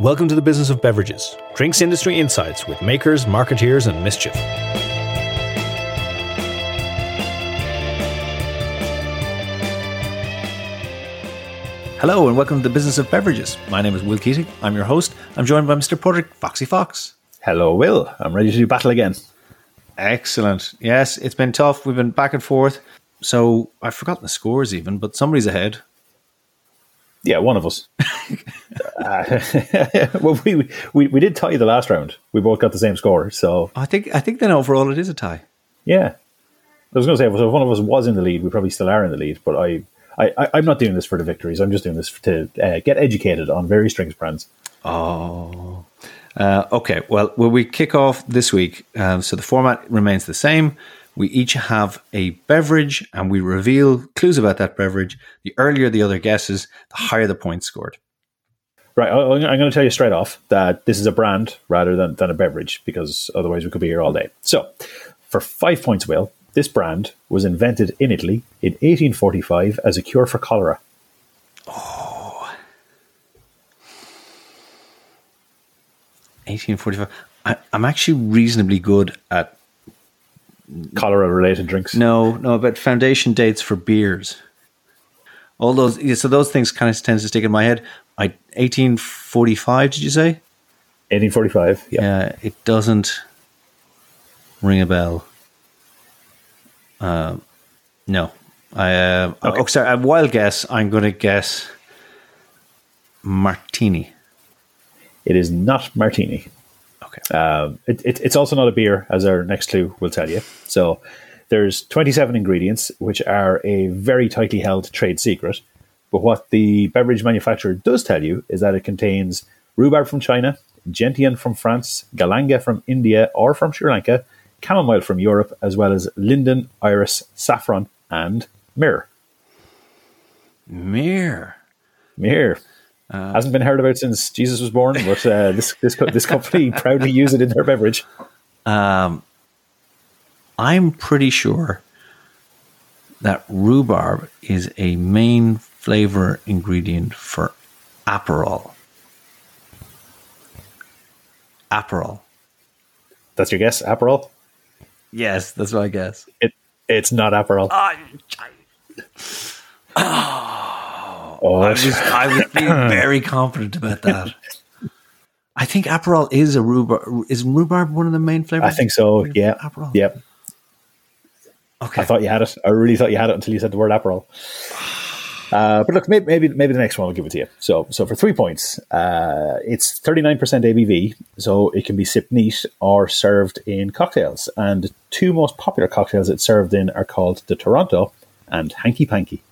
Welcome to the Business of Beverages, drinks industry insights with makers, marketeers, and mischief. Hello and welcome to the Business of Beverages. My name is Will Keating. I'm your host. I'm joined by Mr. Porter Foxy Fox. Hello, Will. I'm ready to do battle again. Excellent. Yes, it's been tough. We've been back and forth. So I've forgotten the scores even, but somebody's ahead. Yeah, one of us. uh, well, we, we we did tie the last round. We both got the same score. So I think I think then overall it is a tie. Yeah, I was going to say if one of us was in the lead, we probably still are in the lead. But I, I I'm not doing this for the victories. I'm just doing this to uh, get educated on various drinks brands. Oh. Uh, okay, well, will we kick off this week? Um, so the format remains the same. We each have a beverage and we reveal clues about that beverage. The earlier the other guesses, the higher the points scored. Right. I'm going to tell you straight off that this is a brand rather than, than a beverage because otherwise we could be here all day. So, for five points, Will, this brand was invented in Italy in 1845 as a cure for cholera. Oh. 1845. I, I'm actually reasonably good at cholera related drinks. No, no, but foundation dates for beers. All those, yeah, so those things kind of tend to stick in my head. I 1845, did you say? 1845. Yeah. Yeah, it doesn't ring a bell. Uh, no, I. Uh, okay. Oh, sorry. A wild guess. I'm going to guess martini. It is not martini. Okay. Um, it, it, it's also not a beer, as our next clue will tell you. So there's 27 ingredients, which are a very tightly held trade secret. But what the beverage manufacturer does tell you is that it contains rhubarb from China, gentian from France, galanga from India or from Sri Lanka, chamomile from Europe, as well as linden, iris, saffron, and myrrh. Myrrh. Myrrh. Uh, Hasn't been heard about since Jesus was born, but uh, this this this company proudly use it in their beverage. Um, I'm pretty sure that rhubarb is a main flavor ingredient for Aperol. Aperol. That's your guess, Aperol. Yes, that's my guess. It it's not Aperol. Oh, Oh, I was, I was being very confident about that. I think Aperol is a rhubarb. Is rhubarb one of the main flavors? I think so. Yeah. Aperol. Yep. Okay. I thought you had it. I really thought you had it until you said the word Aperol. Uh, but look, maybe, maybe, maybe the next one will give it to you. So so for three points, uh, it's thirty nine percent ABV, so it can be sipped neat or served in cocktails. And the two most popular cocktails it's served in are called the Toronto and Hanky Panky.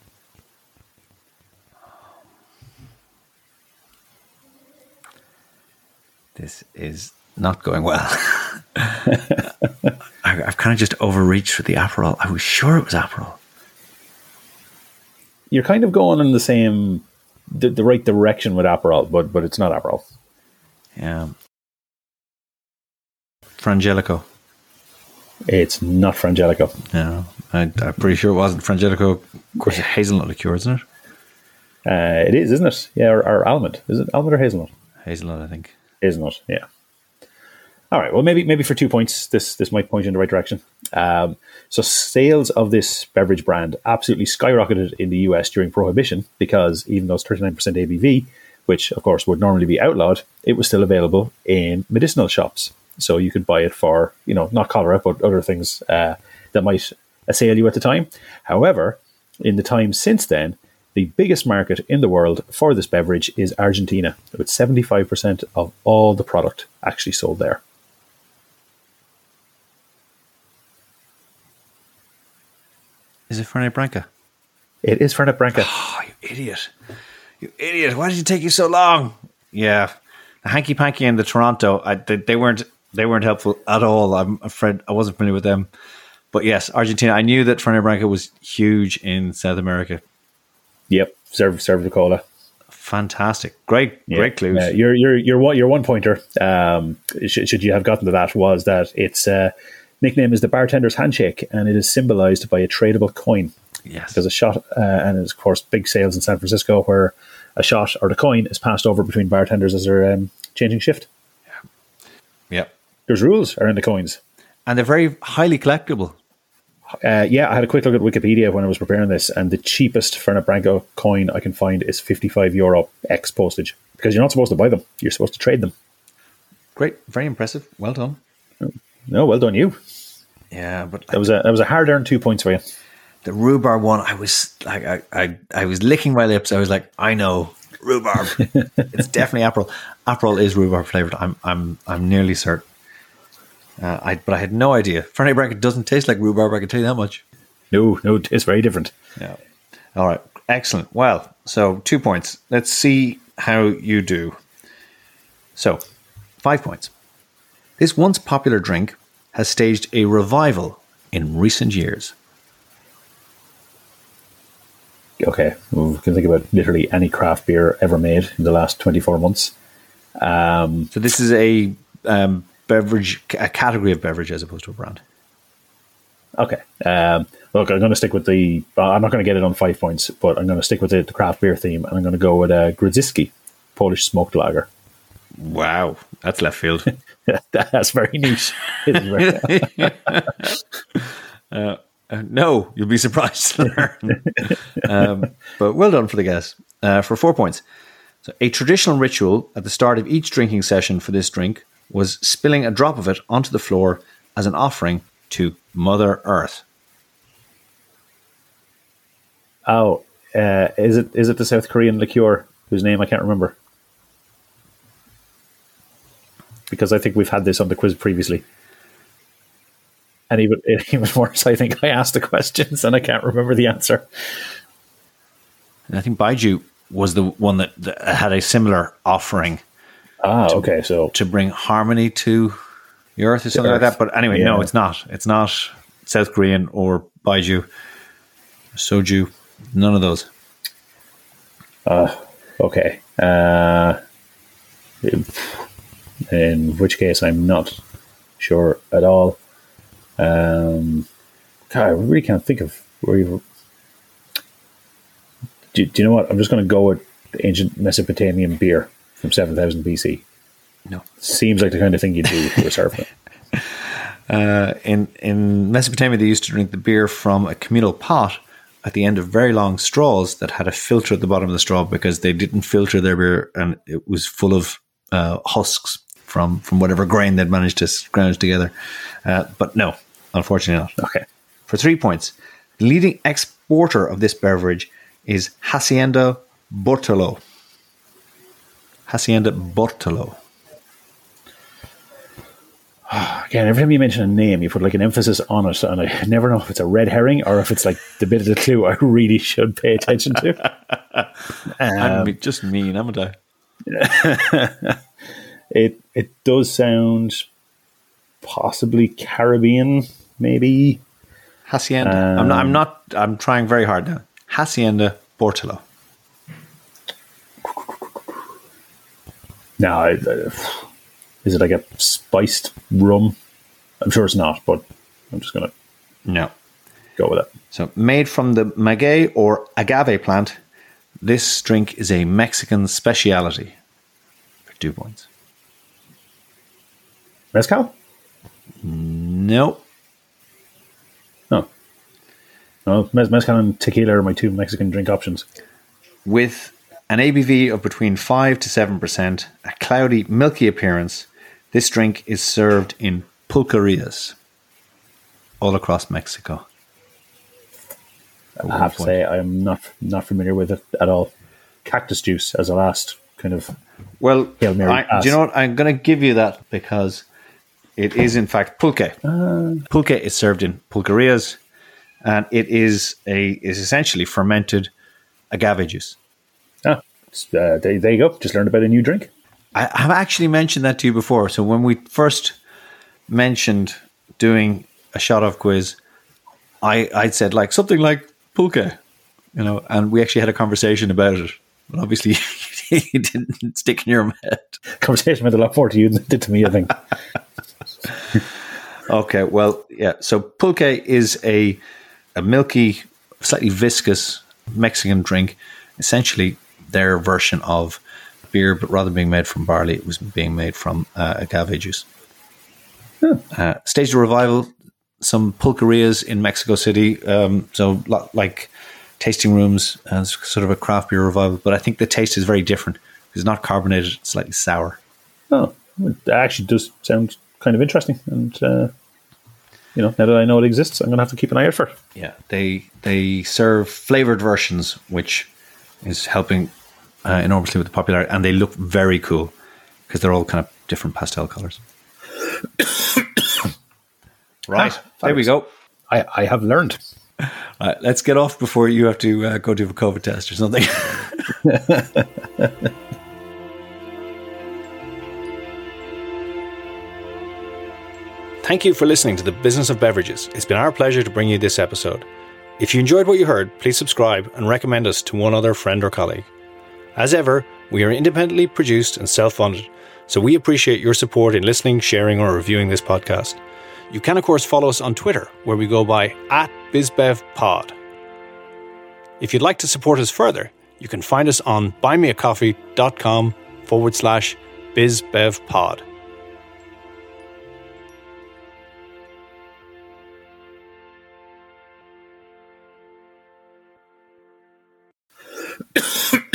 This is not going well. I, have kind of just overreached for the Aperol. I was sure it was Aperol. You're kind of going in the same, the, the right direction with Aperol, but but it's not Aperol. Yeah. Frangelico. It's not Frangelico. No, I, am pretty sure it wasn't Frangelico. Of course, it's hazelnut liqueur, isn't it? Uh, it is, isn't it? Yeah, or, or almond. Is it almond or hazelnut? Hazelnut, I think is not. It? Yeah. All right. Well, maybe maybe for two points, this this might point in the right direction. Um, so sales of this beverage brand absolutely skyrocketed in the US during Prohibition because even though it's thirty nine percent ABV, which of course would normally be outlawed, it was still available in medicinal shops. So you could buy it for you know not cholera but other things uh, that might assail you at the time. However, in the time since then, the biggest market in the world for this beverage is Argentina, with 75% of all the product actually sold there. Is it Fernet Branca? It is Fernet Branca. Oh, you idiot. You idiot. Why did it take you so long? Yeah. The Hanky Panky and the Toronto, I, they, they, weren't they weren't helpful at all. I'm afraid I wasn't familiar with them. But yes, Argentina. I knew that Fernet Branca was huge in South America. Yep, serve serve the cola. Fantastic, great, yeah. great clues. Uh, your your your one your one pointer. Um, should, should, you have gotten to that was that its uh, nickname is the bartender's handshake, and it is symbolized by a tradable coin. Yes, there's a shot, uh, and it's of course big sales in San Francisco where a shot or the coin is passed over between bartenders as they're um, changing shift. Yeah, yep. There's rules around the coins. And they're very highly collectible. Uh, yeah, I had a quick look at Wikipedia when I was preparing this, and the cheapest Fernet Branca coin I can find is 55 euro ex postage because you're not supposed to buy them; you're supposed to trade them. Great. Very impressive. Well done. No, well done, you. Yeah, but That was a that was a hard earned two points for you. the rhubarb one, I was like, I, I, I was licking my lips. I was like, I know rhubarb. it's definitely Aperol. Aperol is rhubarb flavored. I'm, I'm, I'm nearly certain. Uh, I, but I had no idea. Fernet Branca doesn't taste like rhubarb. I can tell you that much. No, no, it's very different. Yeah. All right. Excellent. Well, so two points. Let's see how you do. So, five points. This once popular drink has staged a revival in recent years. Okay, we can think about literally any craft beer ever made in the last 24 months. So this is a um, beverage, a category of beverage as opposed to a brand. Okay. Um, look, I'm going to stick with the. uh, I'm not going to get it on five points, but I'm going to stick with the, the craft beer theme, and I'm going to go with uh, Grodziskie, Polish smoked lager. Wow, that's left field. That's very niche. It is very- Uh, no, you'll be surprised to learn. um, but well done for the guess. Uh, for four points. So, a traditional ritual at the start of each drinking session for this drink was spilling a drop of it onto the floor as an offering to Mother Earth. oh, uh, is it is it the South Korean liqueur whose name I can't remember? Because I think we've had this on the quiz previously. And even, even worse, I think I asked the questions and I can't remember the answer. And I think Baijiu was the one that, that had a similar offering Ah, okay. So to bring harmony to the earth or something like that. But anyway, no, it's not. It's not South Korean or Baijiu, Soju, none of those. Okay. Uh, in which case, I'm not sure at all. Um, God, I really can't think of where you. Do, do you know what? I'm just going to go with ancient Mesopotamian beer from 7000 BC. No. Seems like the kind of thing you'd do if you were serving. Uh, in in Mesopotamia, they used to drink the beer from a communal pot at the end of very long straws that had a filter at the bottom of the straw because they didn't filter their beer and it was full of uh, husks from from whatever grain they'd managed to scrounge together. Uh, but no, unfortunately not. Okay. For three points, the leading exporter of this beverage is Hacienda Bortolo. Hacienda Bortolo. Again, every time you mention a name, you put like an emphasis on it, and I never know if it's a red herring or if it's like the bit of the clue I really should pay attention to. I'm me- just mean, haven't I? It it does sound possibly Caribbean, maybe. Hacienda. I'm not. I'm not. I'm trying very hard now. Hacienda Bortolo. No, I, uh, is it like a spiced rum? I'm sure it's not, but I'm just gonna No. go with it. So made from the maguey or agave plant, this drink is a Mexican speciality. For two points. Mezcal? No. No. No, mez- mezcal and tequila are my two Mexican drink options. With an ABV of between five to seven percent, a cloudy, milky appearance, this drink is served in pulquerias all across Mexico. I have to say I am not not familiar with it at all. Cactus juice as a last kind of Well, I, do you know what? I'm going to give you that because it is, in fact, pulque. Ah. pulque is served in pulquerias, and it is a is essentially fermented agave juice. Ah, uh, there, there you go. Just learned about a new drink. I have actually mentioned that to you before. So when we first mentioned doing a shot of quiz, I I said like something like pulque, you know, and we actually had a conversation about it. But obviously, it didn't stick in your head. Conversation meant a lot more to you than it did to me. I think. Okay, well, yeah. So pulque is a a milky, slightly viscous Mexican drink. Essentially, their version of beer, but rather being made from barley, it was being made from uh, agave juice. Uh, staged a revival, some pulquerias in Mexico City, um, so lo- like tasting rooms as sort of a craft beer revival. But I think the taste is very different. It's not carbonated; it's slightly sour. Oh, that actually does sound kind of interesting. And uh, you know, now that I know it exists, I'm going to have to keep an eye out for it. Yeah, they they serve flavored versions, which is helping uh, enormously with the popularity, and they look very cool because they're all kind of different pastel colors. right, Ah, there we go. I, I have learned. Right, let's get off before you have to uh, go do a COVID test or something. Thank you for listening to the Business of Beverages. It's been our pleasure to bring you this episode. If you enjoyed what you heard, please subscribe and recommend us to one other friend or colleague. As ever, we are independently produced and self funded, so we appreciate your support in listening, sharing, or reviewing this podcast. You can, of course, follow us on Twitter, where we go by at BizBevPod. If you'd like to support us further, you can find us on buymeacoffee.com forward slash BizBevPod.